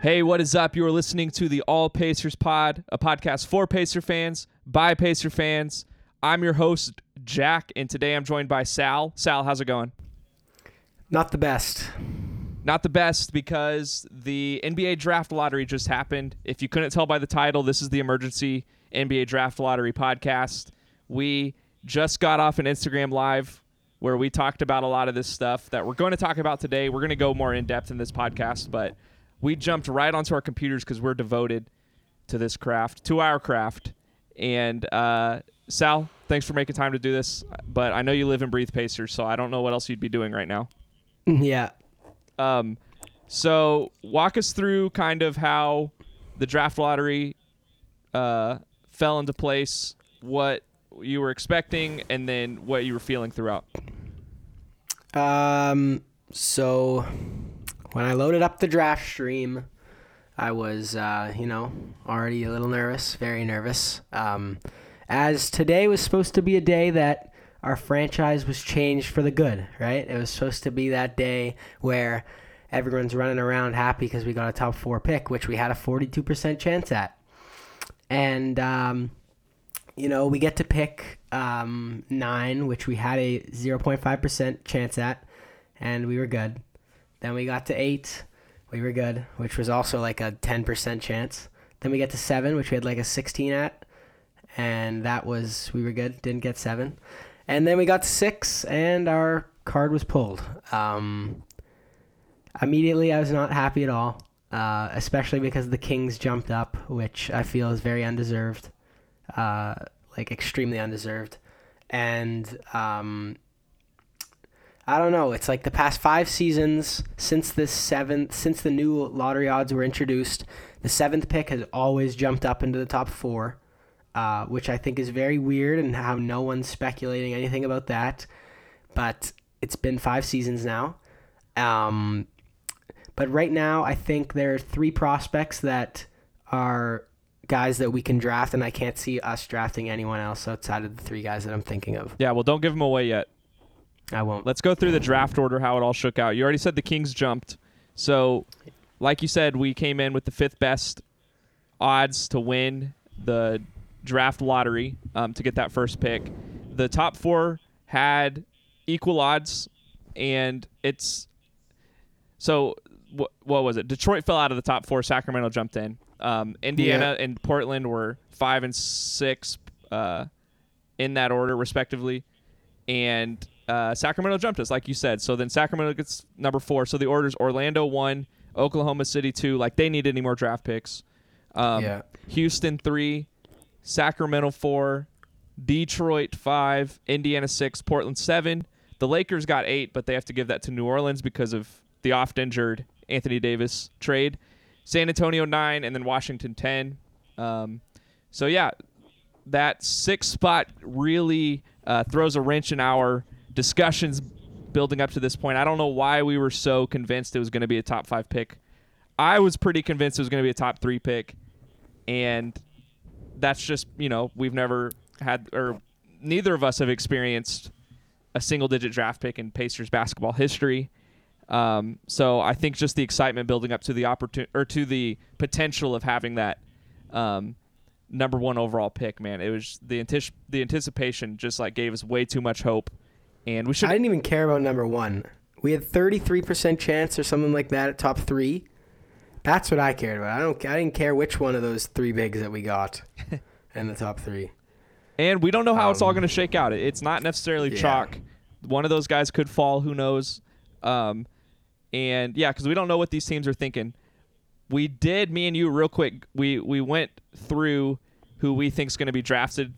Hey, what is up? You are listening to the All Pacers Pod, a podcast for Pacer fans by Pacer fans. I'm your host, Jack, and today I'm joined by Sal. Sal, how's it going? Not the best. Not the best because the NBA draft lottery just happened. If you couldn't tell by the title, this is the emergency NBA draft lottery podcast. We just got off an Instagram live where we talked about a lot of this stuff that we're going to talk about today. We're going to go more in depth in this podcast, but we jumped right onto our computers because we're devoted to this craft, to our craft. And uh, Sal, thanks for making time to do this. But I know you live and breathe Pacers, so I don't know what else you'd be doing right now. Yeah. Um, so walk us through kind of how the draft lottery uh, fell into place, what you were expecting, and then what you were feeling throughout. Um. So when I loaded up the draft stream, I was, uh, you know, already a little nervous, very nervous. Um, as today was supposed to be a day that our franchise was changed for the good, right? It was supposed to be that day where everyone's running around happy because we got a top four pick, which we had a 42% chance at. And, um, you know, we get to pick um, nine, which we had a 0.5% chance at, and we were good. Then we got to eight, we were good, which was also like a 10% chance. Then we get to seven, which we had like a 16 at, and that was, we were good, didn't get seven. And then we got to six, and our card was pulled. Um, immediately, I was not happy at all, uh, especially because the Kings jumped up, which I feel is very undeserved, uh, like extremely undeserved. And um, I don't know. It's like the past five seasons since the seventh, since the new lottery odds were introduced, the seventh pick has always jumped up into the top four uh, which I think is very weird and how no one's speculating anything about that. But it's been five seasons now. Um, but right now, I think there are three prospects that are guys that we can draft, and I can't see us drafting anyone else outside of the three guys that I'm thinking of. Yeah, well, don't give them away yet. I won't. Let's go through the draft order, how it all shook out. You already said the Kings jumped. So, like you said, we came in with the fifth best odds to win the draft lottery um, to get that first pick. The top four had equal odds, and it's so what, what was it? Detroit fell out of the top four. Sacramento jumped in. Um, Indiana Yeah. and Portland were five and six uh, in that order, respectively, and uh, Sacramento jumped us, like you said. So then Sacramento gets number four. So the orders: Orlando one, Oklahoma City two. Like they need any more draft picks. Um, Yeah. Houston three, Sacramento four, Detroit five, Indiana six, Portland seven. The Lakers got eight, but they have to give that to New Orleans because of the oft injured Anthony Davis trade. San Antonio nine, and then Washington ten. Um, so yeah, that six spot really uh, throws a wrench in our discussions building up to this point. I don't know why we were so convinced it was going to be a top five pick. I was pretty convinced it was going to be a top three pick, and that's just you know we've never had or neither of us have experienced a single digit draft pick in Pacers basketball history. Um, so I think just the excitement building up to the opportunity or to the potential of having that um, number one overall pick, man, it was the antici- the anticipation just like gave us way too much hope, and we should I didn't even care about number one. We had 33% chance or something like that at top three. That's what I cared about. I don't. I didn't care which one of those three bigs that we got in the top three. and we don't know how it's all Um, going to shake out. It's not necessarily yeah. chalk. One of those guys could fall. Who knows? Um, and yeah, because we don't know what these teams are thinking. We did, me and you, real quick. We we went through who we think's going to be drafted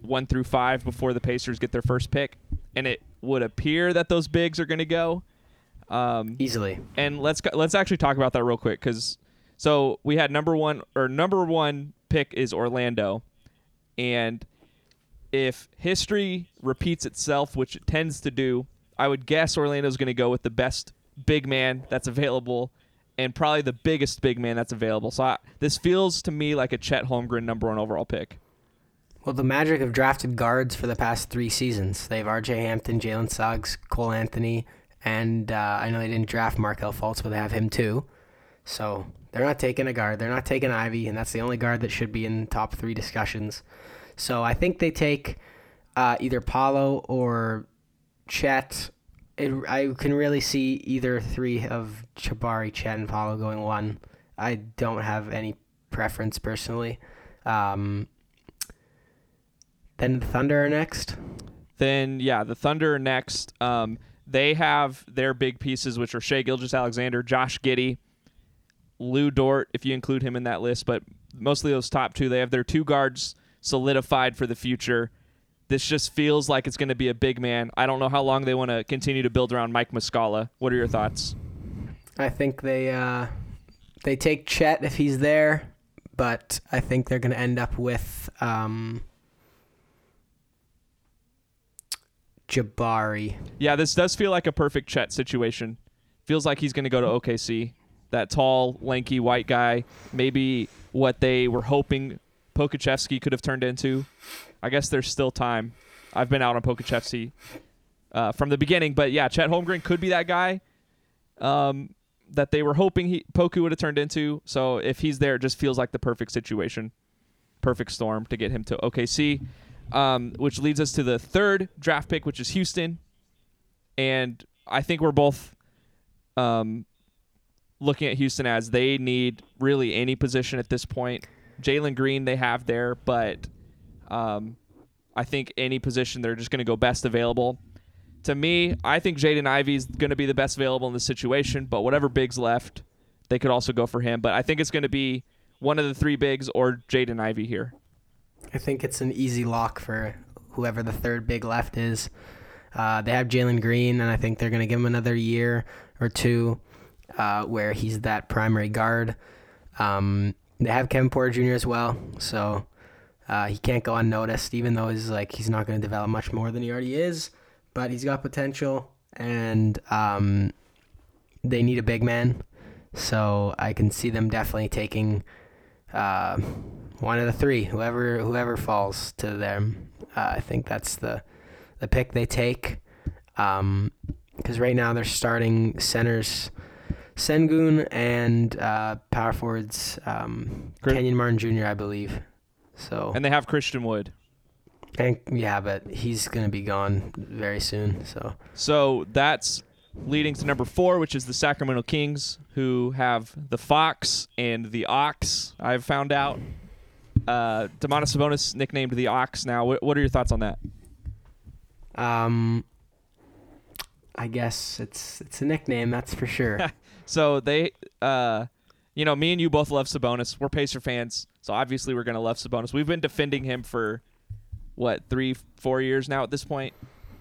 one through five before the Pacers get their first pick, and it would appear that those bigs are going to go. Um, Easily. and let's go- let's actually talk about that real quick because so we had number one or number one pick is Orlando, and if history repeats itself, which it tends to do, I would guess Orlando's going to go with the best big man that's available and probably the biggest big man that's available. So I, this feels to me like a Chet Holmgren number one overall pick. Well, the Magic have drafted guards for the past three seasons. They have R.J. Hampton, Jalen Suggs, Cole Anthony, and uh, I know they didn't draft Markelle Fultz, but they have him too. So they're not taking a guard. They're not taking Ivey, and that's the only guard that should be in top three discussions. So I think they take uh, either Paolo or Chet. It, I can really see either three of Jabari, Chet, and Paolo going one. I don't have any preference personally. Um, then the Thunder are next. Then yeah, the Thunder are next. Um, they have their big pieces, which are Shai Gilgeous-Alexander, Josh Giddey, Lu Dort, if you include him in that list. But mostly those top two, they have their two guards solidified for the future. This just feels like it's going to be a big man. I don't know how long they want to continue to build around Mike Muscala. What are your thoughts? I think they uh, they take Chet if he's there, but I think they're going to end up with um, Jabari. Yeah, this does feel like a perfect Chet situation. Feels like he's going to go to OKC. That tall, lanky white guy, maybe what they were hoping Pokusevski could have turned into. I guess there's still time. I've been out on Pokusevski uh, from the beginning, but yeah, Chet Holmgren could be that guy um, that they were hoping he Poku would have turned into. So if he's there, it just feels like the perfect situation, perfect storm to get him to OKC. Um, which leads us to the third draft pick, which is Houston, and I think we're both um, looking at Houston as they need really any position at this point. Jalen Green they have there, but um, I think any position they're just going to go best available. To me, I think Jaden Ivey is going to be the best available in this situation, but whatever bigs left, they could also go for him. But I think it's going to be one of the three bigs or Jaden Ivey here. I think it's an easy lock for whoever the third big left is. Uh, they have Jalen Green, and I think they're going to give him another year or two uh, where he's that primary guard. Um, they have Kevin Porter Jr. as well, so uh, he can't go unnoticed, even though he's like he's not going to develop much more than he already is. But he's got potential, and um, they need a big man, so I can see them definitely taking uh, one of the three, whoever whoever falls to them. Uh, I think that's the the pick they take. Um, because right now they're starting centers Sengun and uh, power forwards um, Great. Kenyon Martin Jr. I believe. So And they have Christian Wood. and yeah, but he's gonna be gone very soon. So So that's leading to number four, which is the Sacramento Kings, who have the Fox and the Ox. I've found out. Uh, Domantas Sabonis nicknamed the Ox. Now, what, what are your thoughts on that? um, I guess it's it's a nickname, that's for sure. So they, uh, you know, me and you both love Sabonis. We're Pacer fans, so obviously we're gonna love Sabonis. We've been defending him for what three, four years now at this point,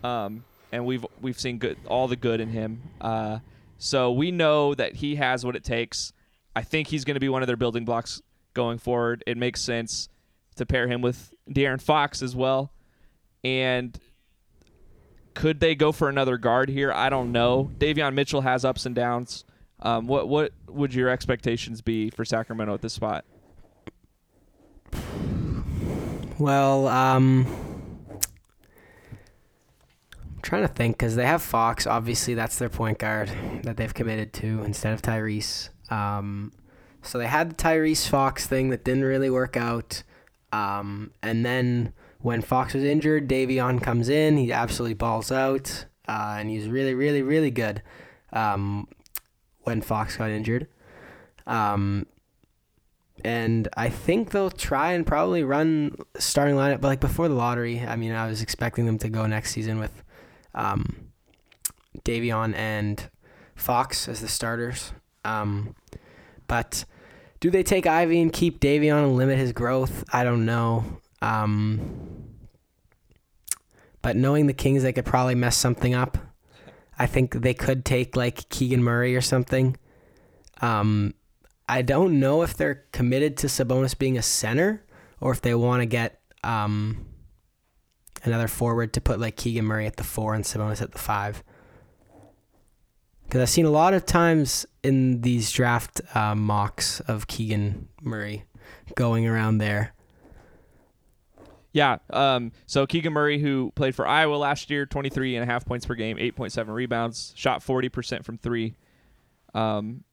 um, and we've we've seen good all the good in him. Uh, so we know that he has what it takes. I think he's going to be one of their building blocks going forward. It makes sense to pair him with De'Aaron Fox as well, and could they go for another guard here? I don't know. Davion Mitchell has ups and downs. Um, what what would your expectations be for Sacramento at this spot? Well, um, I'm trying to think because they have Fox. Obviously, that's their point guard that they've committed to instead of Tyrese. Um, so they had the Tyrese Fox thing that didn't really work out. Um, and then when Fox was injured, Davion comes in. He absolutely balls out, uh, and he's really, really, really good. Um, when Fox got injured. Um, and I think they'll try and probably run starting lineup, but like before the lottery, I mean, I was expecting them to go next season with um, Davion and Fox as the starters. Um, but do they take Ivey and keep Davion and limit his growth? I don't know. Um, but knowing the Kings, they could probably mess something up. I think they could take like Keegan Murray or something. Um, I don't know if they're committed to Sabonis being a center or if they want to get um, another forward to put like Keegan Murray at the four and Sabonis at the five. Because I've seen a lot of times in these draft uh, mocks of Keegan Murray going around there. Yeah. Um, so Keegan Murray, who played for Iowa last year, 23 and a half points per game, 8.7 rebounds, shot 40% from three. Um,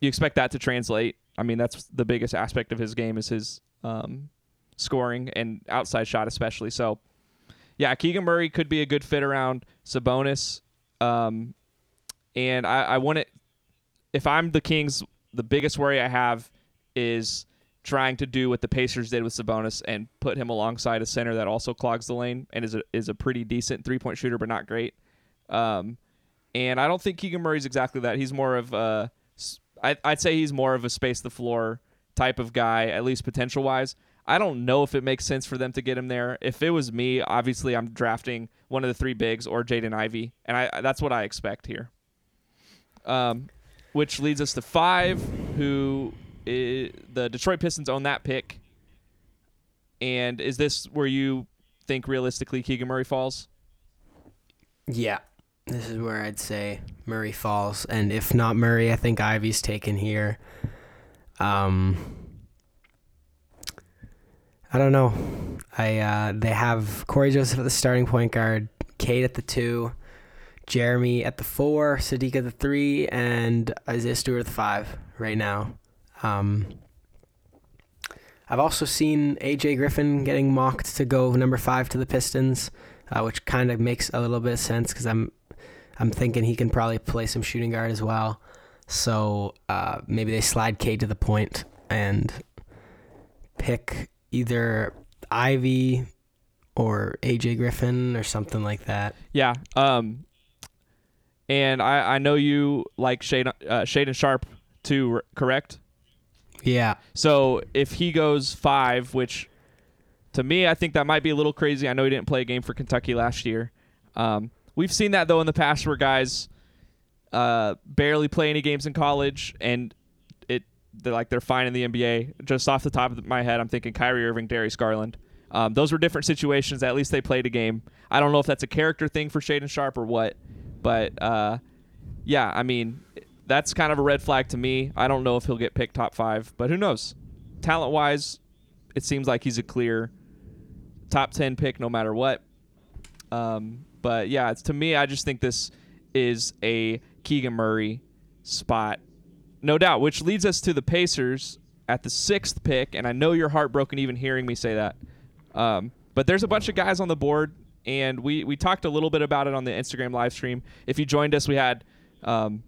you expect that to translate. I mean, that's the biggest aspect of his game is his um, scoring and outside shot, especially. So, yeah, Keegan Murray could be a good fit around Sabonis. Um, and I, I want it. If I'm the Kings, the biggest worry I have is trying to do what the Pacers did with Sabonis and put him alongside a center that also clogs the lane and is a, is a pretty decent three point shooter, but not great. Um, and I don't think Keegan Murray's exactly that. He's more of a, I, I'd say he's more of a space the floor type of guy, at least potential wise. I don't know if it makes sense for them to get him there. If it was me, obviously I'm drafting one of the three bigs or Jaden Ivey, and I that's what I expect here. Um, which leads us to five, who is, the Detroit Pistons own that pick. And is this where you think realistically Keegan Murray falls? Yeah. This is where I'd say Murray falls. And if not Murray, I think Ivey's taken here. Um I don't know. I uh, they have Cory Joseph at the starting point guard, Cade at the two, Jerami at the four, Saddiq at the three, and Isaiah Stewart at the five right now. Um, I've also seen AJ Griffin getting mocked to go number five to the Pistons, uh, which kind of makes a little bit of sense because I'm I'm thinking he can probably play some shooting guard as well. So uh, maybe they slide Cade to the point and pick either Ivey or AJ Griffin or something like that. Yeah. Um, and I, I know you like Shade, uh, Shaedon Sharpe too, correct? Yeah. So if he goes five, which to me I think that might be a little crazy. I know he didn't play a game for Kentucky last year. Um, we've seen that though in the past where guys uh, barely play any games in college and it they're like they're fine in the NBA. Just off the top of my head, I'm thinking Kyrie Irving, Darius Garland. Um, those were different situations. At least they played a game. I don't know if that's a character thing for Shaedon Sharpe or what, but uh, yeah, I mean that's kind of a red flag to me. I don't know if he'll get picked top five, but who knows? Talent wise, it seems like he's a clear top ten pick no matter what. Um, but yeah, to me. I just think this is a Keegan Murray spot, no doubt. Which leads us to the Pacers at the sixth pick, and I know you're heartbroken even hearing me say that. Um, but there's a bunch of guys on the board, and we we talked a little bit about it on the Instagram live stream. If you joined us, we had um,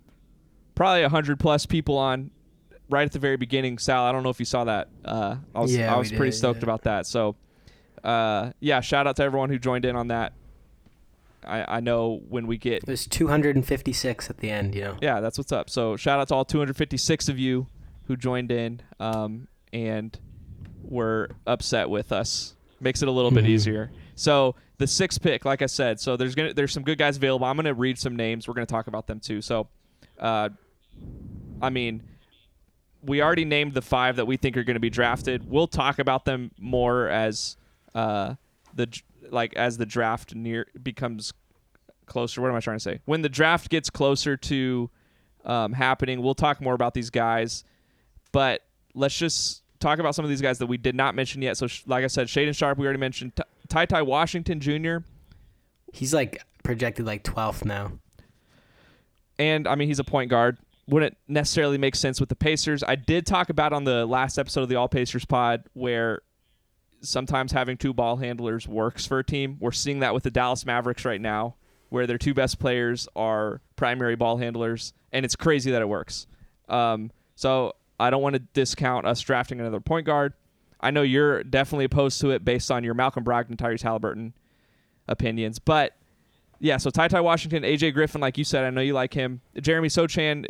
probably hundred plus people on right at the very beginning. Sal, I don't know if you saw that. Uh, I was Yeah, I was pretty did, stoked yeah. about that. So, uh, yeah, shout out to everyone who joined in on that. I, I know when we get was 256 at the end, you know. yeah, that's what's up. So shout out to all 256 of you who joined in um, and were upset with us. Makes it a little bit Mhm. easier. So the sixth pick, like I said, so there's gonna there's some good guys available. I'm gonna read some names. We're gonna talk about them too. So, uh, I mean, we already named the five that we think are to be drafted. We'll talk about them more as uh, the like as the draft near becomes closer. What am I trying to say? When the draft gets closer to um, happening, we'll talk more about these guys. But let's just talk about some of these guys that we did not mention yet. So, sh- like I said, Shaedon Sharpe, we already mentioned. T- Ty Ty Washington Jr. He's like projected like 12th now. and I mean he's a point guard. Wouldn't necessarily make sense with the Pacers. I did talk about on the last episode of the All Pacers pod where sometimes having two ball handlers works for a team. We're seeing that with the Dallas Mavericks right now, where their two best players are primary ball handlers, and it's crazy that it works. Um, so I don't want to discount us drafting another point guard. I know you're definitely opposed to it based on your Malcolm Brogdon, Tyrese Halliburton opinions, but yeah, so Ty Ty Washington, AJ Griffin, like you said, I know you like him. Jeremy Sochan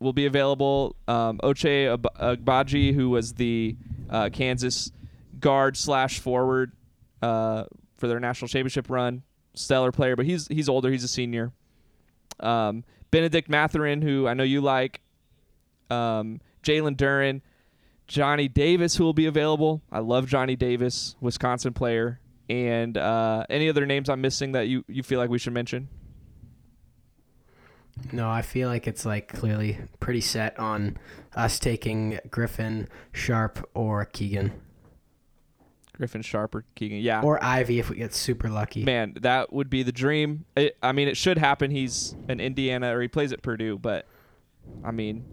will be available. Um, Ochai Agbaji, who was the uh, Kansas guard slash forward uh, for their national championship run, stellar player, but he's he's older. He's a senior. Um, Bennedict Mathurin, who I know you like. Um, Jalen Duren, Johnny Davis, who will be available. I love Johnny Davis, Wisconsin player. And uh, any other names I'm missing that you, you feel like we should mention? No, I feel like it's like clearly pretty set on us taking Griffin, Sharpe, or Keegan. Griffin Sharpe or Keegan. Yeah. Or Ivey if we get super lucky. Man, that would be the dream. It, I mean, it should happen. He's an Indiana or he plays at Purdue, but I mean,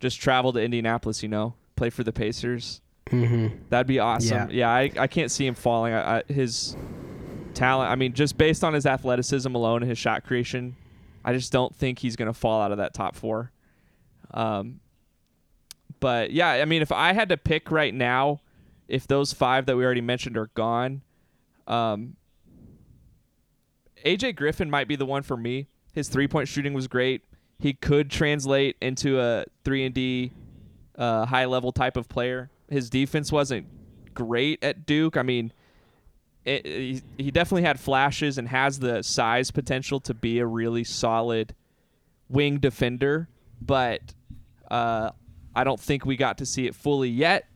just travel to Indianapolis, you know, play for the Pacers. Mm-hmm. That'd be awesome. Yeah. Yeah, I, I can't see him falling. I, I, his talent, I mean, just based on his athleticism alone and his shot creation, I just don't think he's going to fall out of that top four. Um, but yeah, I mean, if I had to pick right now, if those five that we already mentioned are gone, um, AJ Griffin might be the one for me. His three point shooting was great. He could translate into a three and D uh, high level type of player. His defense wasn't great at Duke. I mean, it, he, he definitely had flashes and has the size potential to be a really solid wing defender, but uh, I don't think we got to see it fully yet.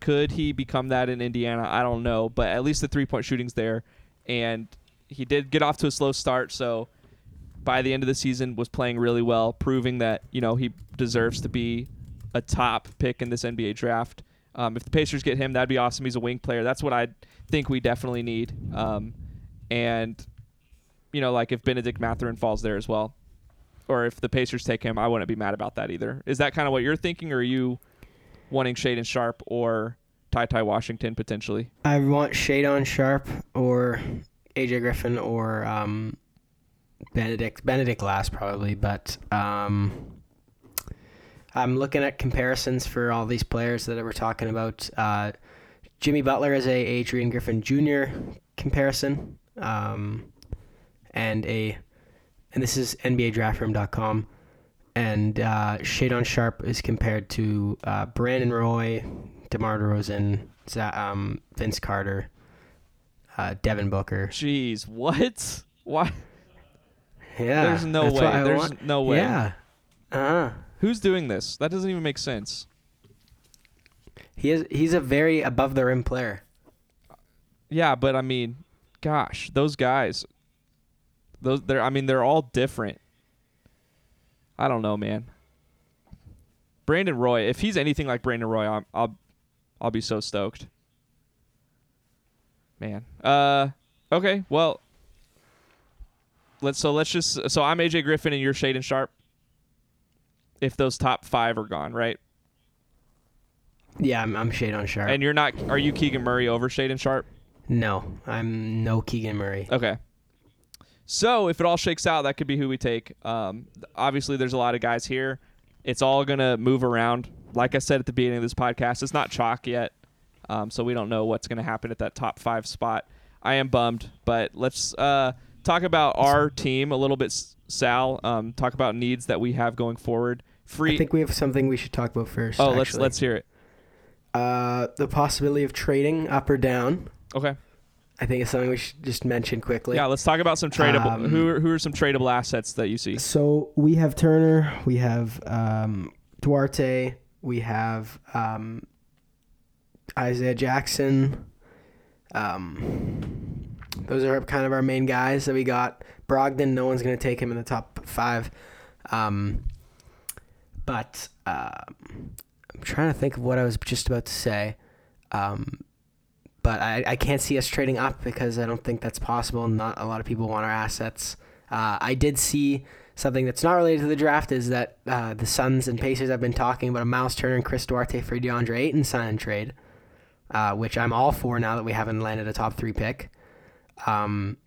Could he become that in Indiana? I don't know, but at least the three point shooting's there, and he did get off to a slow start. So by the end of the season, was playing really well, proving that you know he deserves to be a top pick in this NBA draft. Um, if the Pacers get him, that'd be awesome. He's a wing player. That's what I think we definitely need. Um, and you know, like if Bennedict Mathurin falls there as well, or if the Pacers take him, I wouldn't be mad about that either. Is that kind of what you're thinking, or are you wanting Shaedon Sharpe or Ty Ty Washington potentially? I want Shaedon Sharpe or AJ Griffin or um, Bennedict. Bennedict last probably, but um, I'm looking at comparisons for all these players that we're talking about. Uh, Jimmy Butler is a Adrian Griffin Jr. comparison, um, and a and this is NBADraftRoom.com. And uh, Shaedon Sharpe is compared to uh, Brandon Roy, DeMar DeRozan, um, Vince Carter, uh, Devin Booker. Jeez, what? Why? Yeah, There's no way. There's want. no way. Yeah, uh Who's doing this? That doesn't even make sense. he is. He's a very above the rim player. Yeah, but I mean, gosh, those guys, those they're. I mean, they're all different. I don't know, man. Brandon Roy, if he's anything like Brandon Roy, I'm, I'll, I'll be so stoked. Man, uh, okay, well, let's so let's just so I'm AJ Griffin and you're Shaedon Sharpe. If those top five are gone, right? Yeah, I'm, I'm Shaedon Sharpe. And you're not, are you Keegan Murray over Shaedon Sharpe? no, I'm no Keegan Murray. Okay. So if it all shakes out, that could be who we take. Um, obviously, there's a lot of guys here. It's all gonna move around. Like I said at the beginning of this podcast, it's not chalk yet, um, so we don't know what's gonna happen at that top five spot. I am bummed, but let's uh, talk about our team a little bit, Sal. Um, talk about needs that we have going forward. Free. I think we have something we should talk about first. oh, let's let's hear it. Uh, the possibility of trading up or down. Okay. I think it's something we should just mention quickly. Yeah, let's talk about some tradable. Um, who are, who are some tradable assets that you see? So we have Turner, we have um, Duarte, we have um, Isaiah Jackson. Um, those are kind of our main guys that we got. Brogdon, no one's going to take him in the top five. Um, but um, I'm trying to think of what I was just about to say. Um, but I, I can't see us trading up because I don't think that's possible. Not a lot of people want our assets. Uh, I did see something that's not related to the draft is that uh, the Suns and Pacers have been talking about a Miles Turner and Chris Duarte for DeAndre Ayton sign and trade, uh, which I'm all for now that we haven't landed a top three pick. Um,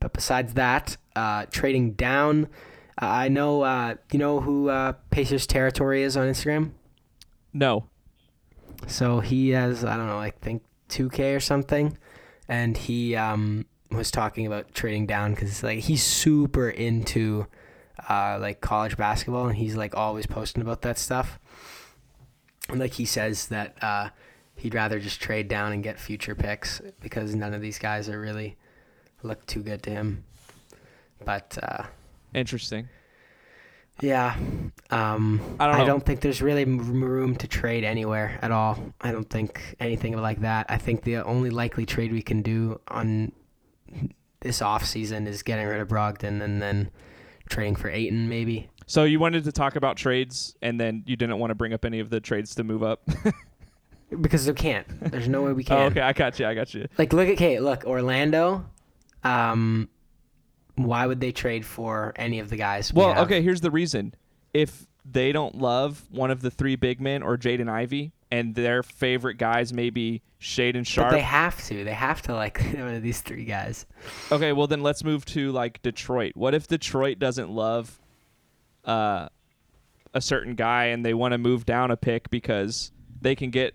but besides that, uh, trading down, uh, I know uh, you know who uh, Pacers territory is on Instagram. No. So he has I don't know, I think 2K or something, and he um, was talking about trading down because like he's super into uh, like college basketball, and he's like always posting about that stuff. And like he says that uh, he'd rather just trade down and get future picks because none of these guys are really look too good to him. But uh, Interesting. yeah, um, I don't. I don't think there's really room to trade anywhere at all. I don't think anything like that. I think the only likely trade we can do on this off season is getting rid of Brogdon and then trading for Ayton maybe. So you wanted to talk about trades, and then you didn't want to bring up any of the trades to move up. because they can't. There's no way we can. Oh, okay, I got you. I got you. Like look at Cade. Look, Orlando. Um, why would they trade for any of the guys? we Well, have? okay, here's the reason. If they don't love one of the three big men or Jaden Ivey, and their favorite guys may be Shaedon But Sharpe. they have to. They have to like one of these three guys. okay, well then let's move to like Detroit. What if Detroit doesn't love uh, a certain guy and they want to move down a pick because they can get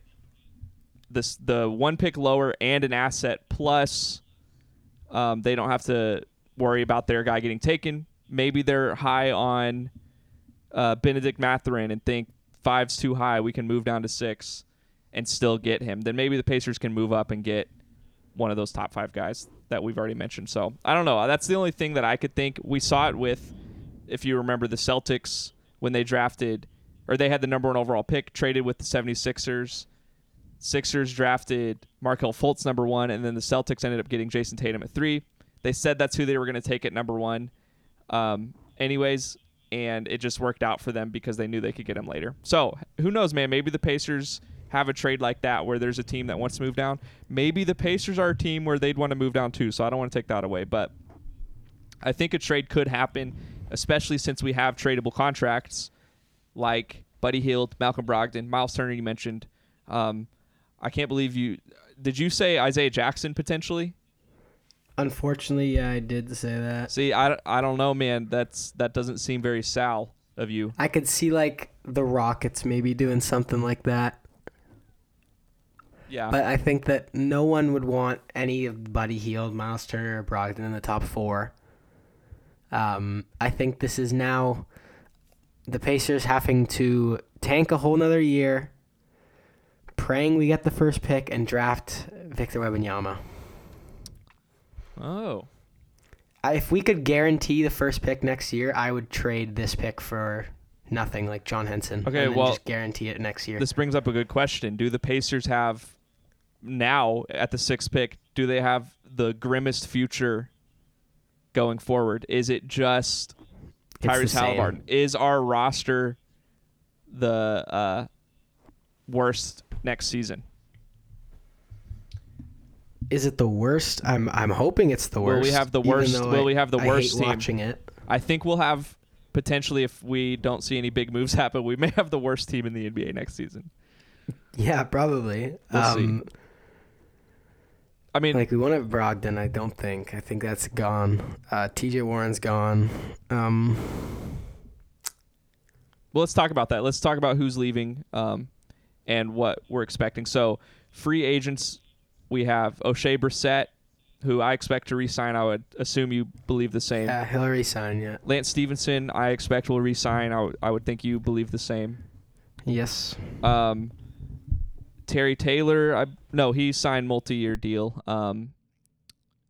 this the one pick lower and an asset plus um, they don't have to worry about their guy getting taken. Maybe they're high on uh, Bennedict Mathurin and think five's too high. We can move down to six and still get him. Then maybe the Pacers can move up and get one of those top five guys that we've already mentioned. So I don't know. That's the only thing that I could think. We saw it with, if you remember, the Celtics when they drafted, or they had the number one overall pick, traded with the 76ers. Sixers drafted Markelle Fultz number one, and then the Celtics ended up getting Jayson Tatum at three. They said that's who they were going to take at number one, um, anyways, and it just worked out for them because they knew they could get him later. So who knows, man? Maybe the Pacers have a trade like that where there's a team that wants to move down. Maybe the Pacers are a team where they'd want to move down too. So I don't want to take that away, but I think a trade could happen, especially since we have tradable contracts like Buddy Hield, Malcolm Brogdon, Miles Turner. You mentioned. Um, I can't believe you. Did you say Isaiah Jackson potentially? Unfortunately, yeah, I did say that. See, I, I don't know, man. That's that doesn't seem very Sal of you. I could see like the Rockets maybe doing something like that. Yeah. But I think that no one would want any of Buddy Hield, Miles Turner, or Brogdon in the top four. Um, I think this is now the Pacers having to tank a whole nother year, praying we get the first pick and draft Victor Wembanyama. oh. If we could guarantee the first pick next year, I would trade this pick for nothing, like John Henson. Okay, well, just guarantee it next year. This brings up a good question. Do the Pacers have now at the sixth pick? Do they have the grimmest future going forward? Is it just Tyrese. Halliburton? Is our roster the uh, worst next season? Is it the worst? I'm I'm hoping it's the worst. Will we have the worst- will I- we have the worst hate team? watching it. I think we'll have potentially if we don't see any big moves happen, we may have the worst team in the NBA next season. Yeah, probably. We'll see. um, I mean, Like we won't have Brogdon. I don't think. I think that's gone. Uh, T.J. Warren's gone. Um, well, let's talk about that. Let's talk about who's leaving um, and what we're expecting. So, free agents, we have Oshae Brissett, who I expect to re-sign. I would assume you believe the same. yeah, Hillary signed Yeah. Lance Stephenson, I expect will re-sign. I would- I would think you believe the same. Yes. Um, Terry Taylor, I no, he signed multi-year deal. Um,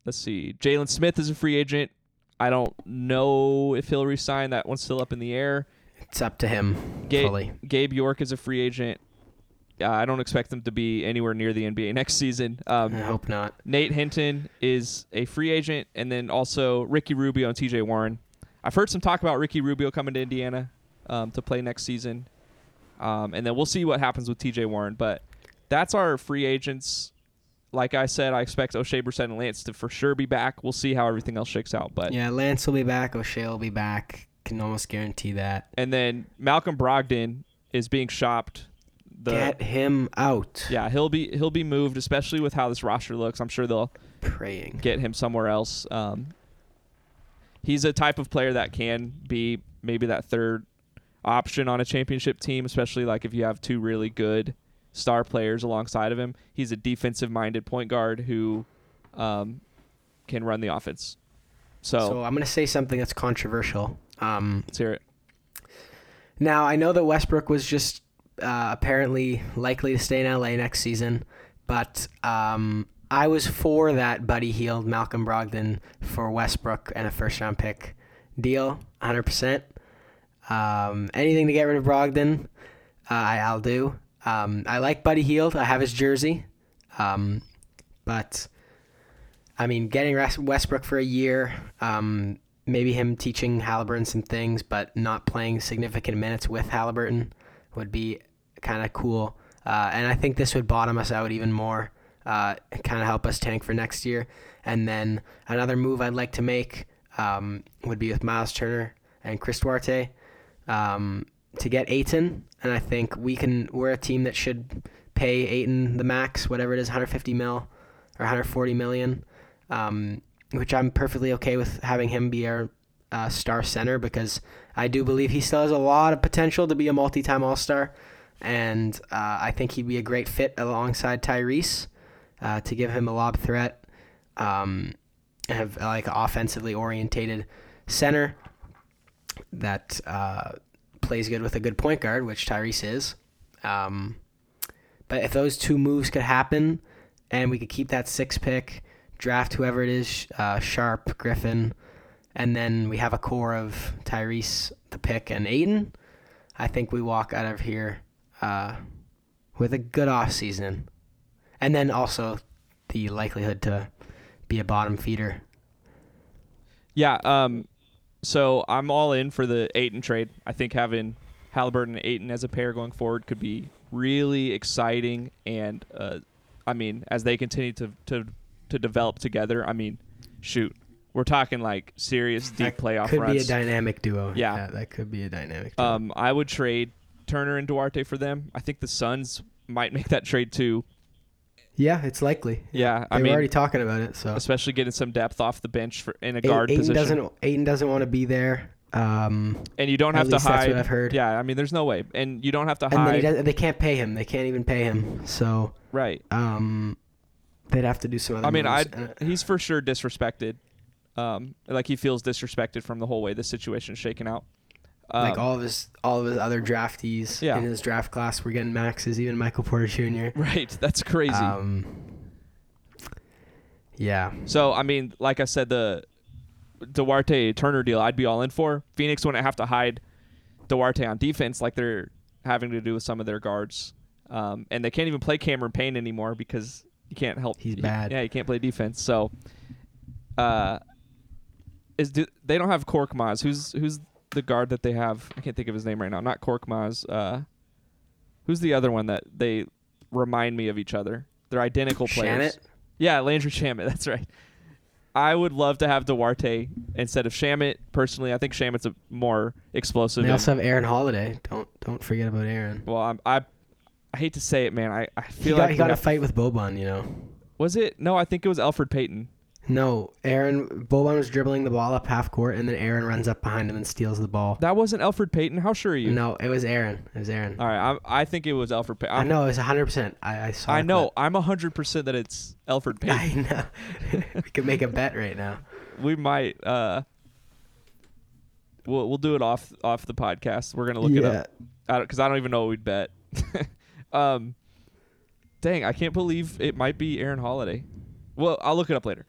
let's see, Jalen Smith is a free agent. I don't know if he'll resign. That one's still up in the air. It's up to him Gabe, fully. Gabe York is a free agent. Uh, I don't expect them to be anywhere near the NBA next season. Um, I hope not. Nate Hinton is a free agent, and then also Ricky Rubio and T.J. Warren. I've heard some talk about Ricky Rubio coming to Indiana um, to play next season, um, and then we'll see what happens with T.J. Warren. But that's our free agents. Like I said, I expect Oshae Brissett and Lance to for sure be back. We'll see how everything else shakes out. But Yeah, Lance will be back. Oshae will be back. Can almost guarantee that. and then Malcolm Brogdon is being shopped. The Get him out. yeah, he'll be he'll be moved, especially with how this roster looks. I'm sure they'll Praying. get him somewhere else. Um, he's a type of player that can be maybe that third option on a championship team, especially like if you have two really good star players alongside of him. He's a defensive minded point guard who um, can run the offense. So, So I'm gonna say something that's controversial. Um, let's hear it. Now I know that Westbrook was just uh, apparently likely to stay in LA next season, but um, I was for that Buddy Hield, Malcolm Brogdon for Westbrook and a first round pick deal, 100. percent um, Anything to get rid of Brogdon, uh, I, I'll do. Um, I like Buddy Heald. I have his jersey, um, but I mean, getting Westbrook for a year, um, maybe him teaching Halliburton some things, but not playing significant minutes with Halliburton would be kind of cool. uh, and I think this would bottom us out even more, uh, kind of help us tank for next year. And then another move I'd like to make um, would be with Miles Turner and Chris Duarte um, to get Ayton, and I think we can. We're a team that should pay Ayton the max, whatever it is, 150 mil or 140 million, um, which I'm perfectly okay with having him be our uh, star center because I do believe he still has a lot of potential to be a multi-time All-Star, and uh, I think he'd be a great fit alongside Tyrese uh, to give him a lob threat, um, have like offensively orientated center that uh, plays good with a good point guard, which Tyrese is. Um, but if those two moves could happen, and we could keep that six pick, draft whoever it is, uh, Sharpe, Griffin, and then we have a core of Tyrese, the pick, and Ayton. I think we walk out of here uh, with a good off season, and then also the likelihood to be a bottom feeder. Yeah. Um. So I'm all in for the Ayton trade. I think having Halliburton and Ayton as a pair going forward could be really exciting. And uh, I mean, as they continue to to to develop together, I mean, shoot, we're talking like serious deep That playoff could runs. be a dynamic duo. Yeah. that could be a dynamic. Duo. Um, I would trade Turner and Duarte for them. I think the Suns might make that trade too. yeah, it's likely. Yeah, They I were mean, already talking about it. So especially getting some depth off the bench for in a Ai- guard position. doesn't. Ayton doesn't want to be there. Um, and you don't have to least that's hide. what I've heard. Yeah, I mean, there's no way, and you don't have to and then hide. does, they can't pay him. They can't even pay him. So right. um, they'd have to do some other. I mean. I he's for sure disrespected. Um, like he feels disrespected from the whole way the situation's shaken out. Um, like all of his all of his other draftees Yeah. in his draft class were getting maxes. Even Michael Porter Jr. right, that's crazy. Um, yeah, so I mean, like I said, the Duarte Turner deal, I'd be all in for. Phoenix wouldn't have to hide Duarte on defense like they're having to do with some of their guards, um, and they can't even play Cameron Payne anymore because you can't help. He's bad. Yeah, you can't play defense. So, uh, is do, they don't have Korkmaz? Who's who's the guard that they have? I can't think of his name right now. Not Korkmaz. Uh, who's the other one that they remind me of each other? They're identical players. Shamet? Yeah, Landry Shamet. That's right. I would love to have Duarte instead of Shamet. Personally, I think Shamet's a more explosive. They and- also have Aaron Holiday. Don't don't forget about Aaron. well, I'm, I I hate to say it, man. I, I He feel got, like he got a fight with Boban. You know. was it? No, I think it was Elfrid Payton. No, Aaron Boban was dribbling the ball up half court, and then Aaron runs up behind him and steals the ball. That wasn't Elfrid Payton. How sure are you? No, it was Aaron. It was Aaron. All right, I, I think it was Elfrid Payton. I know it was hundred percent. I, I saw. I know. I'm hundred percent that it's Elfrid clip. Payton. I know. we could make a bet right now. we might. uh We'll we'll do it off off the podcast. We're gonna look it up. because I, don't even know what we'd bet. um, dang, I can't believe it might be Aaron Holiday. Well, I'll look it up later.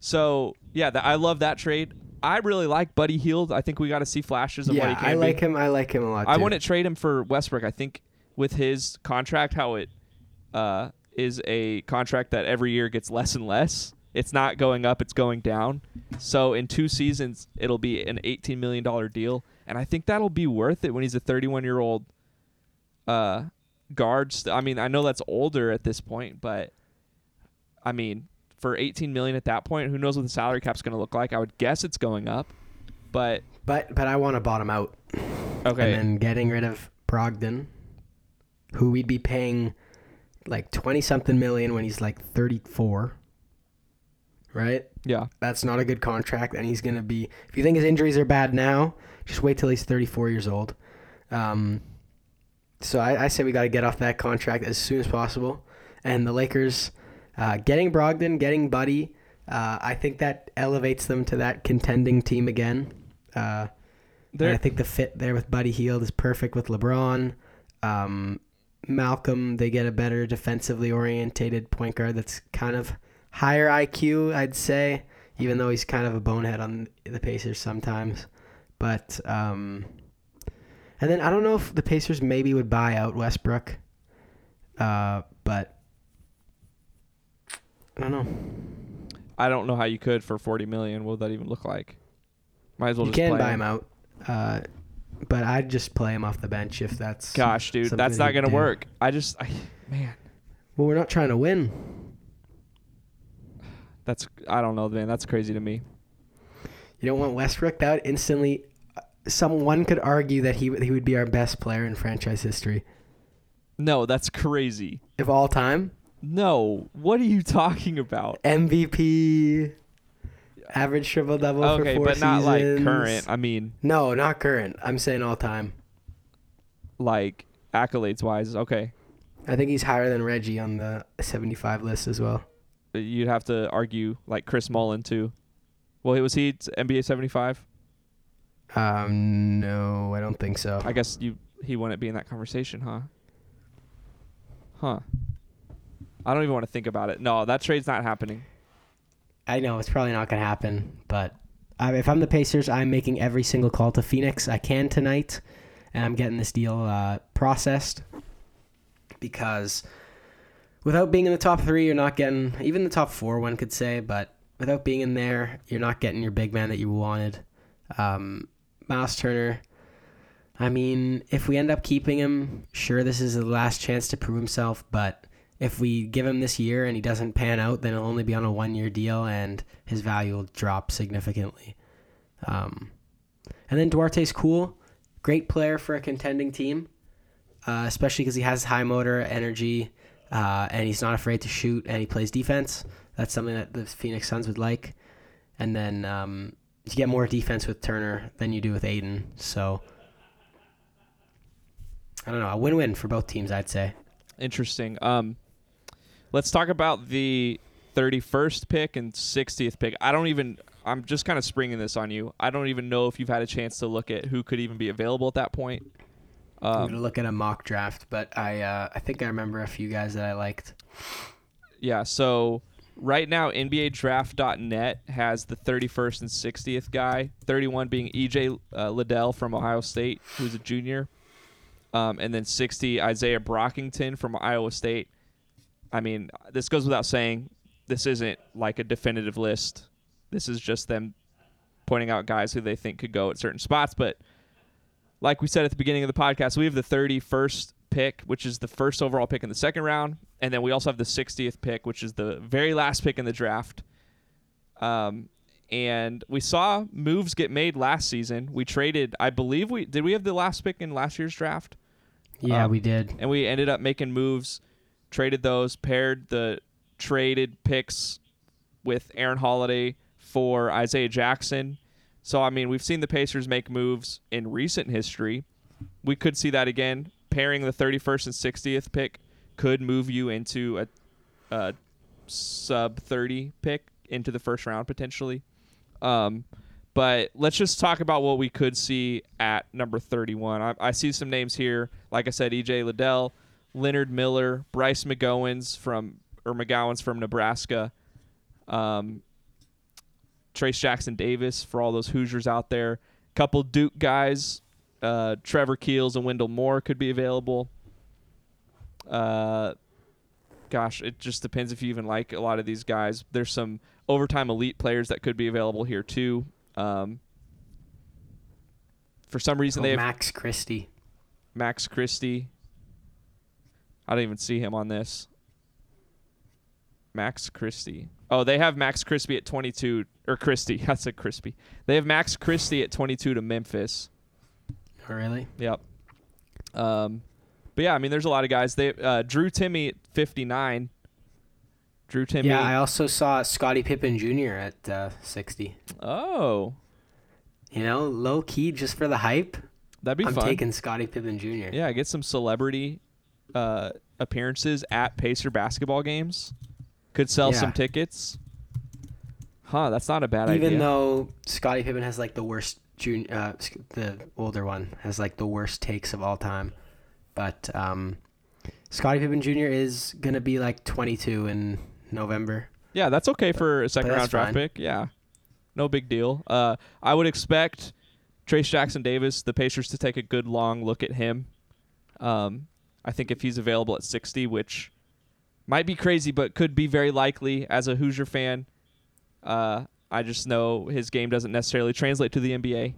So yeah, th- I love that trade. I really like Buddy Hield. I think we got to see flashes of what he can. Yeah, I be. like him. I like him a lot. I too. wouldn't trade him for Westbrook. I think with his contract, how it uh, is a contract that every year gets less and less. It's not going up; it's going down. So in two seasons, it'll be an eighteen million dollar deal, and I think that'll be worth it when he's a thirty-one year old uh, guard. St- I mean, I know that's older at this point, but I mean, for eighteen million at that point, who knows what the salary cap's going to look like? I would guess it's going up, but But but I want to bottom out. okay. And then getting rid of Brogdon, who we'd be paying like twenty something million when he's like thirty four. Right? yeah. That's not a good contract, and he's gonna be. If you think his injuries are bad now, just wait till he's thirty four years old. Um, so I, I say we got to get off that contract as soon as possible. And the Lakers, uh, getting Brogdon, getting Buddy, uh, I think that elevates them to that contending team again. Uh, and I think the fit there with Buddy Hield is perfect with LeBron. Um, Malcolm, they get a better defensively orientated point guard that's kind of higher IQ, I'd say, even though he's kind of a bonehead on the Pacers sometimes. But um, and then I don't know if the Pacers maybe would buy out Westbrook, uh, but I don't know. I don't know how you could for forty million. What would that even look like? Might as well you just can play buy him out. Uh, but I'd just play him off the bench if that's. Gosh, dude, that's not gonna do. work. I just, I, man, Well, we're not trying to win. that's I don't know, man. That's crazy to me. You don't want Westbrook. That would instantly. Someone could argue that he he would be our best player in franchise history No, that's crazy. of all time. No, what are you talking about? MVP, average triple double Okay, for four but not like current. I mean, No, not current. I'm saying all time. like accolades wise. Okay, I think he's higher than Reggie on the 75 list as well. you'd have to argue like Chris Mullin too. Well, was he NBA seventy five? Um, no, I don't think so. I guess you he wouldn't be in that conversation, huh? Huh. I don't even want to think about it. No, that trade's not happening. I know it's probably not gonna happen, but if I'm the Pacers, I'm making every single call to Phoenix I can tonight, and I'm getting this deal uh, processed because without being in the top three, you're not getting even the top four. One could say, but without being in there, you're not getting your big man that you wanted. Um, Miles Turner. I mean, if we end up keeping him, sure, this is the last chance to prove himself, but if we give him this year and he doesn't pan out, then he'll only be on a one year deal and his value will drop significantly. Um, and then Duarte's cool, great player for a contending team, uh, especially because he has high motor energy uh, and he's not afraid to shoot and he plays defense. That's something that the Phoenix Suns would like. And then um, you get more defense with Turner than you do with Ayton. So I don't know, a win win for both teams, I'd say. Interesting. Um, let's talk about the 31st pick and 60th pick. I don't even. I'm just kind of springing this on you. I don't even know if you've had a chance to look at who could even be available at that point. I'm Um, gonna look at a mock draft, but I uh, I think I remember a few guys that I liked. yeah. So right now, NBA NBADraft.net has the 31st and 60th guy. 31 being EJ uh, Liddell from Ohio State, who's a junior, um, and then 60 Isaiah Brockington from Iowa State. I mean, this goes without saying. This isn't like a definitive list. This is just them pointing out guys who they think could go at certain spots. But like we said at the beginning of the podcast, we have the 31st pick, which is the first overall pick in the second round, and then we also have the 60th pick, which is the very last pick in the draft. Um, and we saw moves get made last season. We traded, I believe we did. We have the last pick in last year's draft Yeah, Um, we did. and we ended up making moves, traded those, paired the traded picks with Aaron Holiday for Isaiah Jackson. So I mean, we've seen the Pacers make moves in recent history. We could see that again. Pairing the 31st and 60th pick could move you into a, a sub 30 pick into the first round potentially. Um, but let's just talk about what we could see at number 31. I, I see some names here. Like I said, EJ Liddell, Leonard Miller, Bryce McGowens from or McGowan's from Nebraska, um, Trayce Jackson-Davis for all those Hoosiers out there. Couple Duke guys, uh, Trevor Keels and Wendell Moore could be available. Uh, gosh, it just depends if you even like a lot of these guys. There's some overtime elite players that could be available here too. Um, for some reason, Oh, they have Max Christie. Max Christie. I don't even see him on this. Max Christie. Oh, they have Max Crispy at 22 or Christie. That's a Crispy. They have Max Christie at 22 to Memphis. Oh, really? Yep. Um, but yeah, I mean, there's a lot of guys. They uh, Drew Timme at 59. Drew Timme. Yeah, I also saw Scottie Pippen Jr. at uh, 60. oh, You know, low key just for the hype. that'd be fun. I'm taking Scottie Pippen Jr. Yeah, get some celebrity uh, appearances at Pacer basketball games. Could sell Yeah. some tickets. Huh, that's not a bad Even idea. Even though Scottie Pippen has like the worst junior, uh, the older one has like the worst takes of all time, but um, Scottie Pippen Jr. is gonna be like 22 in November. yeah, that's okay for a second round draft fine. pick. Yeah, no big deal. Uh, I would expect Trayce Jackson-Davis, the Pacers, to take a good long look at him. Um, I think if he's available at 60, which might be crazy, but could be very likely as a Hoosier fan. Uh, I just know his game doesn't necessarily translate to the NBA.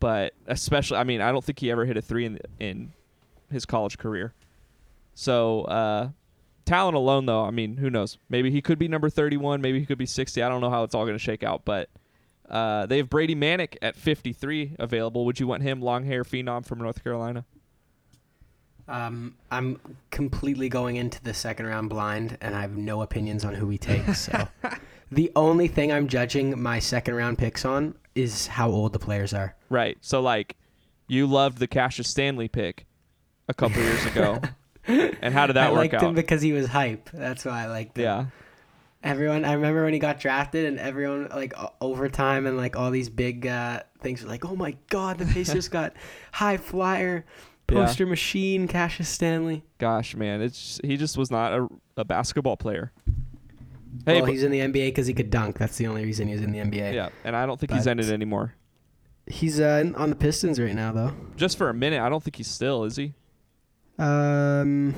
but especially, I mean, I don't think he ever hit a three in in his college career. So uh, talent alone, though, I mean, who knows? Maybe he could be number 31. Maybe he could be 60. I don't know how it's all going to shake out, but. Uh, they have Brady Manek at 53 available. Would you want him, long hair phenom from North Carolina? Um, I'm completely going into the second round blind, and I have no opinions on who we take. So the only thing I'm judging my second round picks on is how old the players are. Right. So like, you loved the Cassius Stanley pick a couple years ago, and how did that work out? I work liked out? him because he was hype. That's why I liked him. yeah. Everyone, I remember when he got drafted, and everyone like o- overtime and like all these big uh, things were like, "Oh my God, the Pacers got high flyer Yeah. poster machine, Cassius Stanley." Gosh, man, it's he just was not a, a basketball player. Hey, well, but- he's in the NBA because he could dunk. That's the only reason he's in the NBA. yeah, and I don't think he's But- ended anymore. He's uh, on the Pistons right now, though. Just for a minute, I don't think he's still, is he? Um.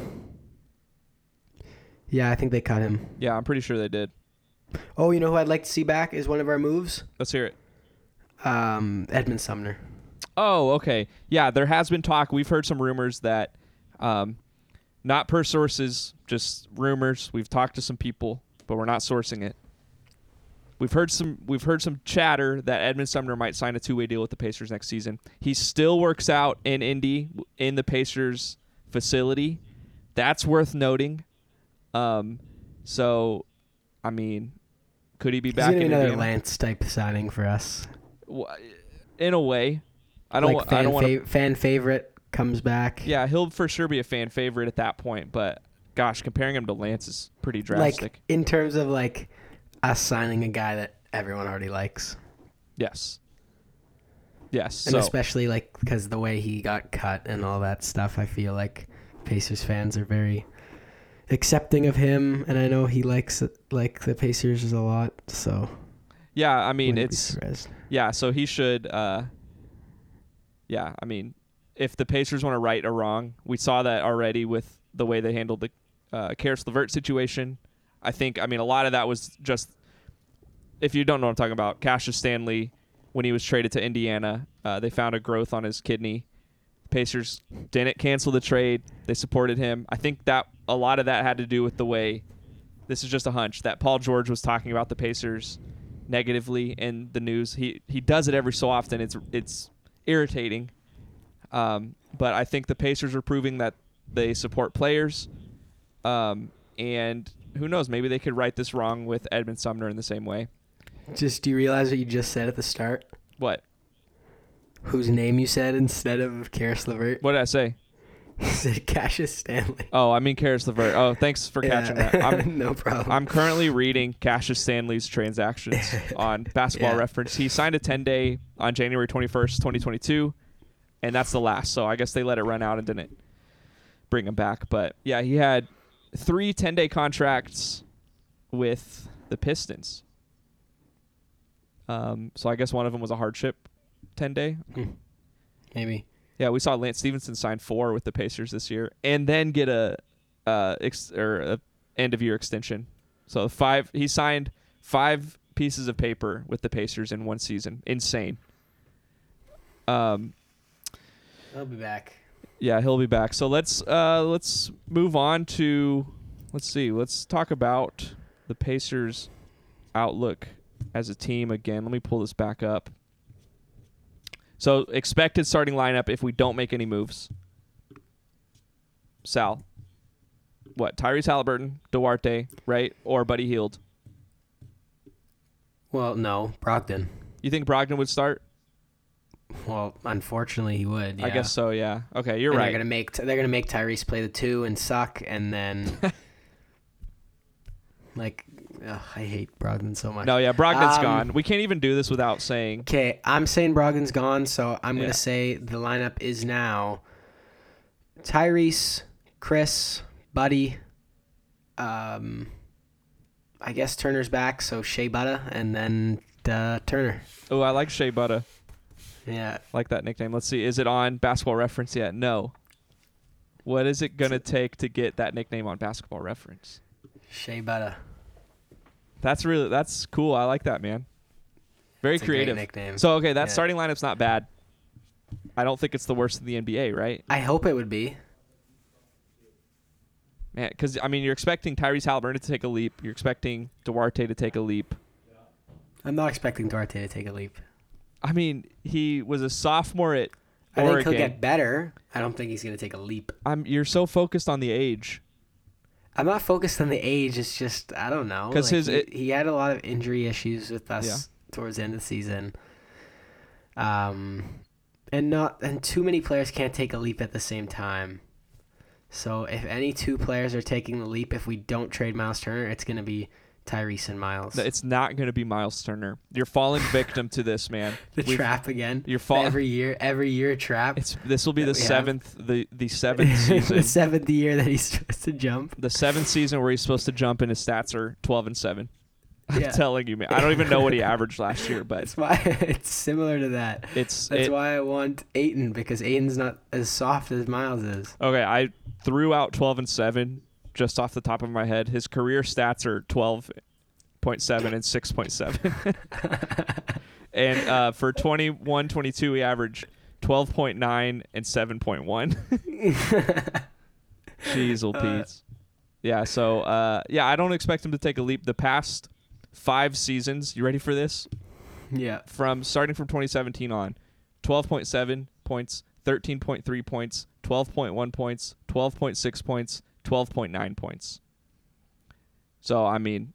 Yeah, I think they cut him. Yeah, I'm pretty sure they did. Oh, you know who I'd like to see back is one of our moves. Let's hear it. Um, Edmund Sumner. Oh, okay. Yeah, there has been talk. We've heard some rumors that, um, not per sources, just rumors. We've talked to some people, but we're not sourcing it. We've heard some. We've heard some chatter that Edmund Sumner might sign a two-way deal with the Pacers next season. He still works out in Indy in the Pacers facility. That's worth noting. Um, so, I mean, could he be He's back gonna be another Indiana? Lance type signing for us. In a way, I don't. like fan, I don't want fav- fan favorite comes back. Yeah, he'll for sure be a fan favorite at that point. But gosh, comparing him to Lance is pretty drastic. like in terms of like us signing a guy that everyone already likes, yes. Yes. and So especially like because the way he got cut and all that stuff, I feel like Pacers fans are very accepting of him, and I know he likes like the Pacers a lot. So yeah, I mean it's yeah. So he should. uh Yeah, I mean, if the Pacers want to right or wrong, we saw that already with the way they handled the uh, Karis LeVert situation. I think. I mean, a lot of that was just. If you don't know what I'm talking about, Cassius Stanley, when he was traded to Indiana, uh, they found a growth on his kidney. Pacers didn't cancel the trade. They supported him. I think that a lot of that had to do with the way. This is just a hunch that Paul George was talking about the Pacers negatively in the news. He he does it every so often. It's it's irritating. Um, but I think the Pacers are proving that they support players. Um, and who knows? Maybe they could right this wrong with Edmund Sumner in the same way. Just do you realize what you just said at the start? What? Whose name you said instead of Karis LeVert? What did I say? You said Cassius Stanley. Oh, I mean Karis LeVert. Oh, thanks for catching Yeah. that. I'm, no problem. I'm currently reading Cassius Stanley's transactions on Basketball Yeah. Reference. He signed a 10 day on January 21st, 2022, and that's the last. So I guess they let it run out and didn't bring him back. But yeah, he had three 10 day contracts with the Pistons. Um, so I guess one of them was a hardship 10 day. Maybe. Yeah, we saw Lance Stephenson sign four with the Pacers this year, and then get a uh ex- or a end of year extension. So five, he signed five pieces of paper with the Pacers in one season. Insane. Um, I'll be back. yeah, he'll be back. So let's uh let's move on to let's see, let's talk about the Pacers outlook as a team again. Let me pull this back up. So expected starting lineup if we don't make any moves. Sal. What? Tyrese Halliburton, Duarte, right? Or Buddy Hield. Well, no, Brogdon. You think Brogdon would start? Well, unfortunately, he would. I guess so, yeah. Okay, you're And right. They're gonna make they're gonna make Tyrese play the two and suck, and then like ugh, I hate Brogdon so much. No, yeah, Brogdon's Um, gone. We can't even do this without saying Okay, I'm saying Brogdon's gone, so I'm Yeah. gonna say the lineup is now Tyrese, Chris, Buddy. Um, I guess Turner's back, so Shea Butter, and then uh, Turner. Oh, I like Shea Butter. Yeah, like that nickname. Let's see. Is it on Basketball Reference yet? No. What is it gonna take to get that nickname on Basketball Reference? Shea Butter. That's really that's cool. I like that, man. Very It's creative. nickname. So okay, that Yeah. starting lineup's not bad. I don't think it's the worst in the NBA, right? I hope it would be. Man, because I mean, you're expecting Tyrese Halliburton to take a leap. You're expecting Duarte to take a leap. I'm not expecting Duarte to take a leap. I mean, he was a sophomore at I Oregon. think he'll get better. I don't think he's going to take a leap. I'm. You're so focused on the age. I'm not focused on the age. It's just I don't know. 'Cause Like, his- he, it- he had a lot of injury issues with us Yeah. towards the end of the season. Um, and not and too many players can't take a leap at the same time. So if any two players are taking the leap, if we don't trade Miles Turner, it's going to be Tyrese and Miles. It's not going to be Miles Turner. You're falling victim to this, man. the We've- trap again. You're falling. every year. Every year a trap. It's this will be the we have. seventh the the seventh season. the seventh year that he's supposed to jump. the seventh season where he's supposed to jump and his stats are 12 and 7 i'm telling you man i don't even know what he averaged last year but That's why it's similar to that. it's That's it- why I want Ayton because Ayton's not as soft as Miles is. okay i threw out 12 and 7 just off the top of my head his career stats are 12.7 and 6.7 and uh, for 21 22 he averaged 12.9 and 7.1 jeez old Uh, Pete's. yeah so uh, yeah i don't expect him to take a leap the past five seasons you ready for this yeah. from starting from 2017 on 12.7 points 13.3 points 12.1 points 12.6 points 12.9 points so i mean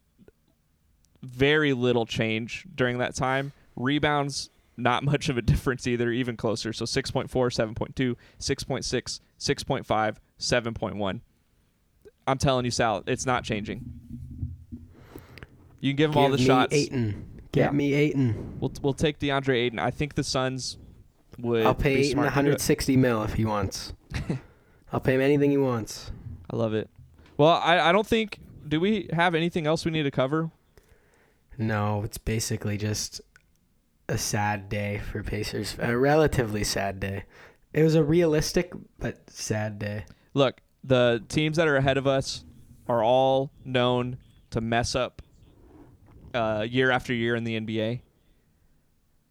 very little change during that time rebounds not much of a difference either even closer so 6.4 7.2 6.6 6.5 7.1 i'm telling you sal it's not changing you can give him all the me shots Ayton. Get Yeah. me Ayton. We'll we'll take DeAndre Ayton. I think the Suns would. I'll pay Ayton smart to do it. 160 mil if he wants. I'll pay him anything he wants. I love it. Well, I I don't think. Do we have anything else we need to cover? No, it's basically just a sad day for Pacers. A relatively sad day. It was a realistic but sad day. Look, the teams that are ahead of us are all known to mess up uh, year after year in the NBA.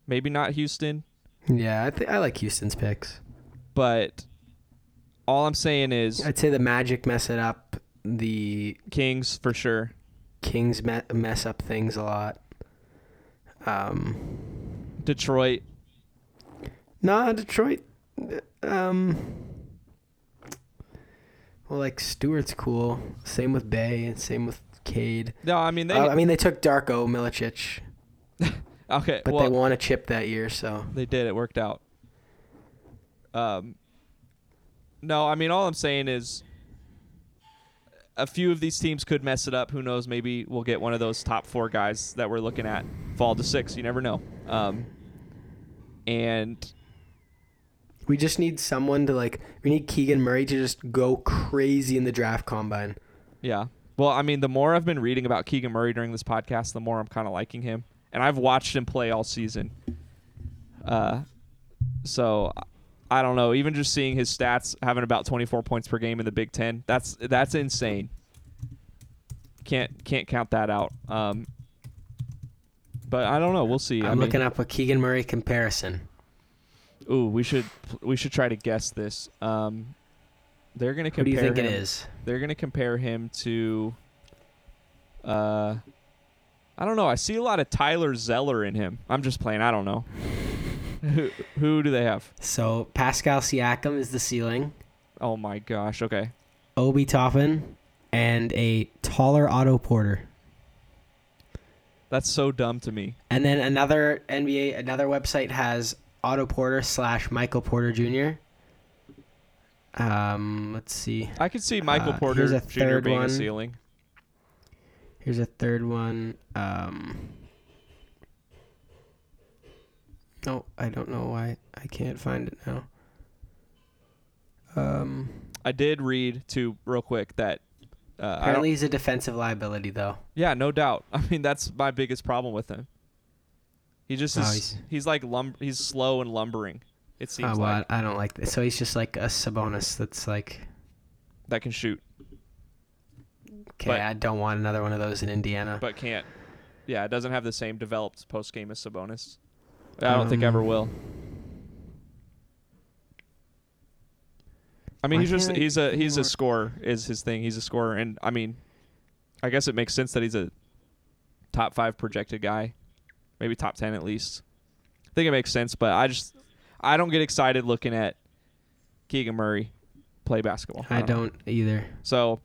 Maybe not Houston, Yeah, I think I like Houston's picks. but all I'm saying is I'd say the Magic mess it up. The Kings for sure. Kings me- mess up things a lot. Um, Detroit. nah, Detroit. Um, well, like Stewart's cool. Same with Bey, and same with Cade. No, I mean they. Uh, I mean, they took Darko Milicic, okay, but well, they won a chip that year, so They did. It worked out. Um, no, I mean all I'm saying is a few of these teams could mess it up. Who knows? Maybe we'll get one of those top four guys that we're looking at fall to six. You never know. Um, and we just need someone to like. We need Keegan Murray to just go crazy in the draft combine. yeah, well, I mean, the more I've been reading about Keegan Murray during this podcast, the more I'm kind of liking him, and I've watched him play all season. Uh, so I don't know. Even just seeing his stats, having about 24 points per game in the Big Ten, that's that's insane. Can't can't count that out. Um, but I don't know. We'll see. I I'm mean, looking up a Keegan Murray comparison. Ooh, we should we should try to guess this. Um, they're gonna compare. Who do you think him, it is? They're gonna compare him to. Uh, I don't know. I see a lot of Tyler Zeller in him. I'm just playing. I don't know. Who, who do they have? So Pascal Siakam is the ceiling. Oh my gosh. Okay. Obi Toppin, and a taller Otto Porter. That's so dumb to me. And then another NBA, another website has Otto Porter slash Michael Porter Jr. Um, let's see. I could see Michael Uh, Porter Jr. being one. a ceiling. Here's a third one. Um, no, I don't know why I can't find it now. Um, I did read too real quick that. Uh, I apparently he's a defensive liability though. yeah, no doubt. I mean, that's my biggest problem with him. He just Oh, is. he's- he's, like lum. He's slow and lumbering. It seems Oh, well, like I I don't like this. So he's just like a Sabonis that's like, that can shoot, okay, But- I don't want another one of those in Indiana. but can't. Yeah, it doesn't have the same developed post game as Sabonis. I don't think ever Um, will. I mean, Why he's just he's a he's a scorer is his thing. He's a scorer, and I mean, I guess it makes sense that he's a top five projected guy, maybe top ten at least. I think it makes sense, but I just I don't get excited looking at Keegan Murray play basketball. I know. don't either. So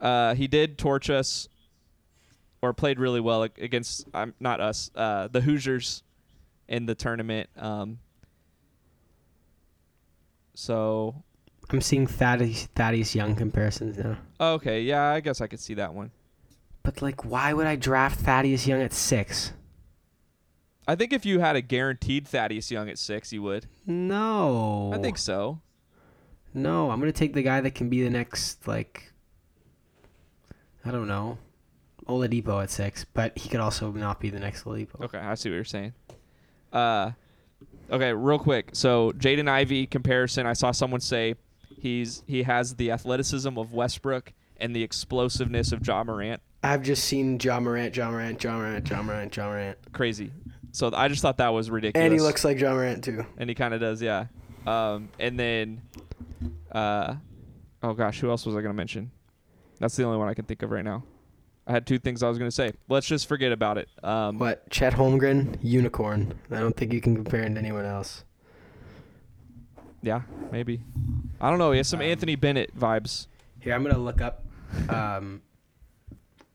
uh, he did torch us, or played really well ag- against um, not us, uh, the Hoosiers in the tournament. Um, so I'm seeing Thaddeus, Thaddeus Young comparisons now. okay, yeah, I guess I could see that one. But like, why would I draft Thaddeus Young at six? I think if you had a guaranteed Thaddeus Young at six, you would. No. I think so. No, I'm gonna take the guy that can be the next like. I don't know, Oladipo at six, but he could also not be the next Oladipo. Okay, I see what you're saying. Uh, okay, real quick. So Jaden Ivey comparison. I saw someone say he's he has the athleticism of Westbrook and the explosiveness of Ja Morant. I've just seen John Morant, John Morant, John Morant, John Morant, John Morant, Crazy. So I just thought that was ridiculous. and he looks like John Morant too. and he kind of does, yeah. Um, and then, uh, oh gosh, who else was I gonna mention? That's the only one I can think of right now. I had two things I was gonna say. Let's just forget about it. Um, What? Chet Holmgren, unicorn. I don't think you can compare him to anyone else. Yeah, maybe. I don't know. He has some Anthony Bennett vibes. Here, I'm gonna look up. Um,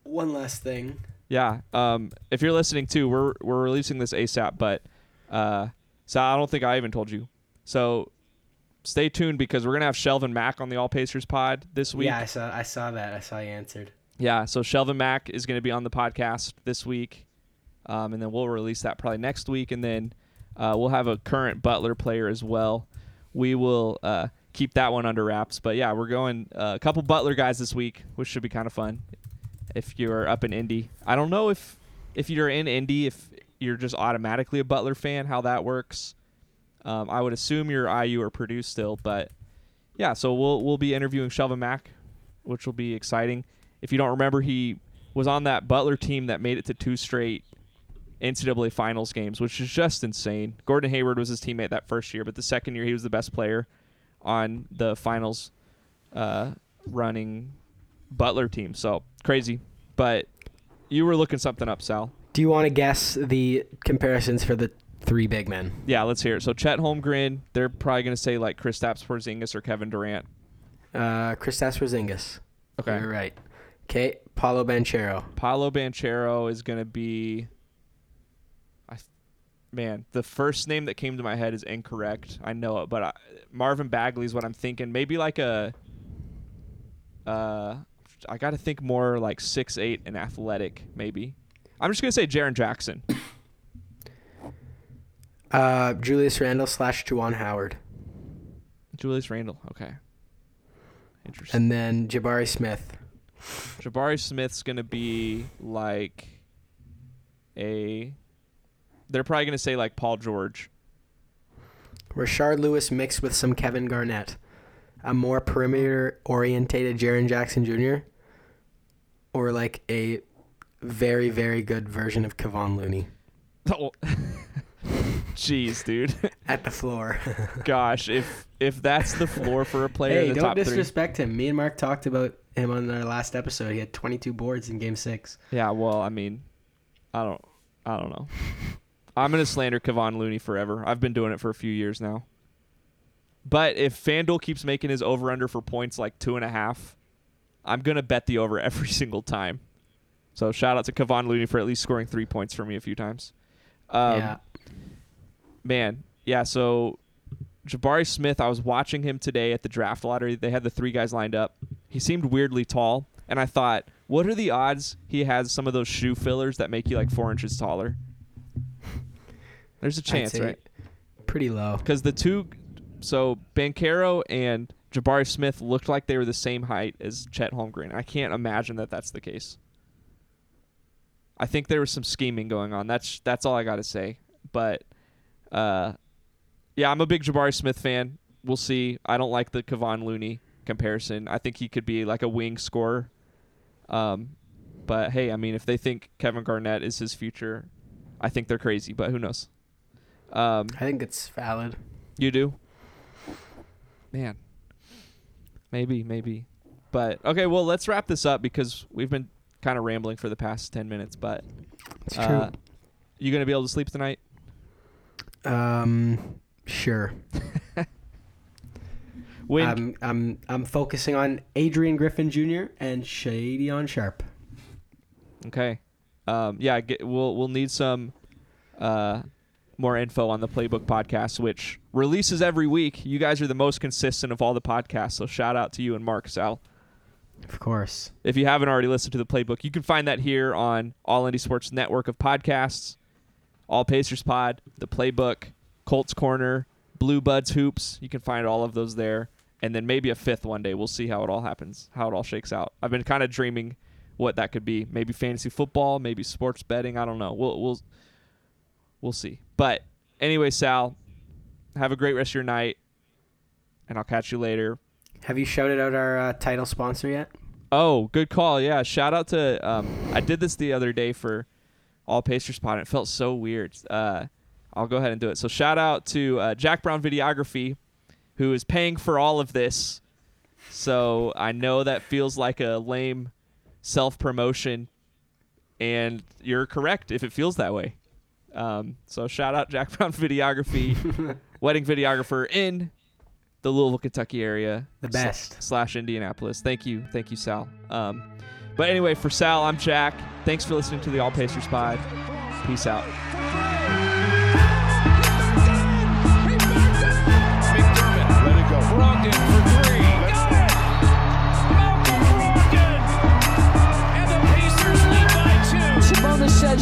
one last thing. Yeah. Um, if you're listening too, we're we're releasing this ASAP, but uh, so I don't think I even told you. So stay tuned because we're gonna have Shelvin Mack on the All Pacers pod this week. Yeah, I saw. I saw that. I saw you answered. Yeah, so Shelvin Mack is going to be on the podcast this week, um, and then we'll release that probably next week, and then uh, we'll have a current Butler player as well. We will uh, keep that one under wraps, but yeah, we're going uh, a couple Butler guys this week, which should be kind of fun. If you're up in Indy, I don't know if if you're in Indy, if you're just automatically a Butler fan, how that works. Um, I would assume you're IU or Purdue still, but yeah, so we'll we'll be interviewing Shelvin Mack, which will be exciting. If you don't remember, he was on that Butler team that made it to two straight NCAA finals games, which is just insane. Gordon Hayward was his teammate that first year, but the second year he was the best player on the finals uh, running Butler team. So crazy. But you were looking something up, Sal. Do you want to guess the comparisons for the three big men? Yeah, let's hear it. So Chet Holmgren, they're probably going to say like Kristaps Porzingis or Kevin Durant. Uh, Kristaps Porzingis. Okay. You're right. Okay, Paolo Banchero. Paolo Banchero is going to be. I, man, the first name that came to my head is incorrect. I know it, but I, Marvin Bagley is what I'm thinking. Maybe like a. Uh, I got to think more like six eight and athletic. Maybe. I'm just gonna say Jaren Jackson. Uh, Julius Randle slash Juwan Howard, Julius Randle. Okay. Interesting. and then Jabari Smith. Jabari Smith's gonna be like a. They're probably gonna say like Paul George. Rashard Lewis mixed with some Kevin Garnett. A more perimeter orientated Jaren Jackson Jr. Or like a very, very good version of Kevon Looney Oh. Jeez, dude. at the floor. Gosh, if if that's the floor for a player hey, don't top three. disrespect him. Me and Mark talked about him on our last episode. He had 22 boards in Game Six. Yeah, well, I mean, I don't, I don't know. I'm gonna slander Kevon Looney forever. I've been doing it for a few years now. But if FanDuel keeps making his over under for points like two and a half, I'm gonna bet the over every single time. So shout out to Kevon Looney for at least scoring three points for me a few times. Um, yeah. man, yeah. So Jabari Smith, I was watching him today at the draft lottery. They had the three guys lined up. He seemed weirdly tall, and I thought, what are the odds he has some of those shoe fillers that make you like four inches taller? There's a chance, right? Pretty low. Because the two, so Banchero and Jabari Smith looked like they were the same height as Chet Holmgren. I can't imagine that that's the case. I think there was some scheming going on. That's that's all I got to say. But uh, yeah, I'm a big Jabari Smith fan. We'll see. I don't like the Kevon Looney comparison. I think he could be like a wing scorer. Um, but hey, I mean, if they think Kevin Garnett is his future, I think they're crazy. But who knows? Um, I think it's valid. you do? Man. Maybe, maybe. But okay, well, let's wrap this up because we've been kind of rambling for the past 10 minutes, but It's uh, you going to be able to sleep tonight? Um, sure. I'm I'm I'm focusing on Adrian Griffin Jr. and Shaedon Sharpe. Okay. Um, yeah, get, we'll we'll need some uh, more info on the Playbook podcast, which releases every week. You guys are the most consistent of all the podcasts, so shout out to you and Mark Sal. Of course. If you haven't already listened to the Playbook, you can find that here on All Indie Sports Network of podcasts, All Pacers Pod, the Playbook, Colts Corner, Blue Buds Hoops. You can find all of those there, and then maybe a fifth one day. We'll see how it all happens, how it all shakes out. I've been kind of dreaming what that could be. Maybe fantasy football, maybe sports betting. I don't know. We'll we'll we'll see. But anyway, Sal, have a great rest of your night, and I'll catch you later. Have you shouted out our uh, title sponsor yet? Oh, good call. Yeah, shout out to. Um, I did this the other day for All Pacers Pod, and it felt so weird. Uh, I'll go ahead and do it. So shout out to uh, Jack Brown Videography, who is paying for all of this. So I know that feels like a lame self promotion, and you're correct if it feels that way. Um, so shout out Jack Brown Videography, wedding videographer in the Louisville, Kentucky area. The sl- best. slash Indianapolis. Thank you, thank you, Sal. Um, but anyway, for Sal, I'm Jack. Thanks for listening to the All Pacers Pod. Peace out.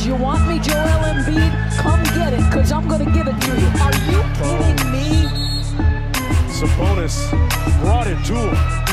You want me, Joel Embiid? Come get it, because I'm going to give it to you. Are you kidding me? Sabonis brought it to him.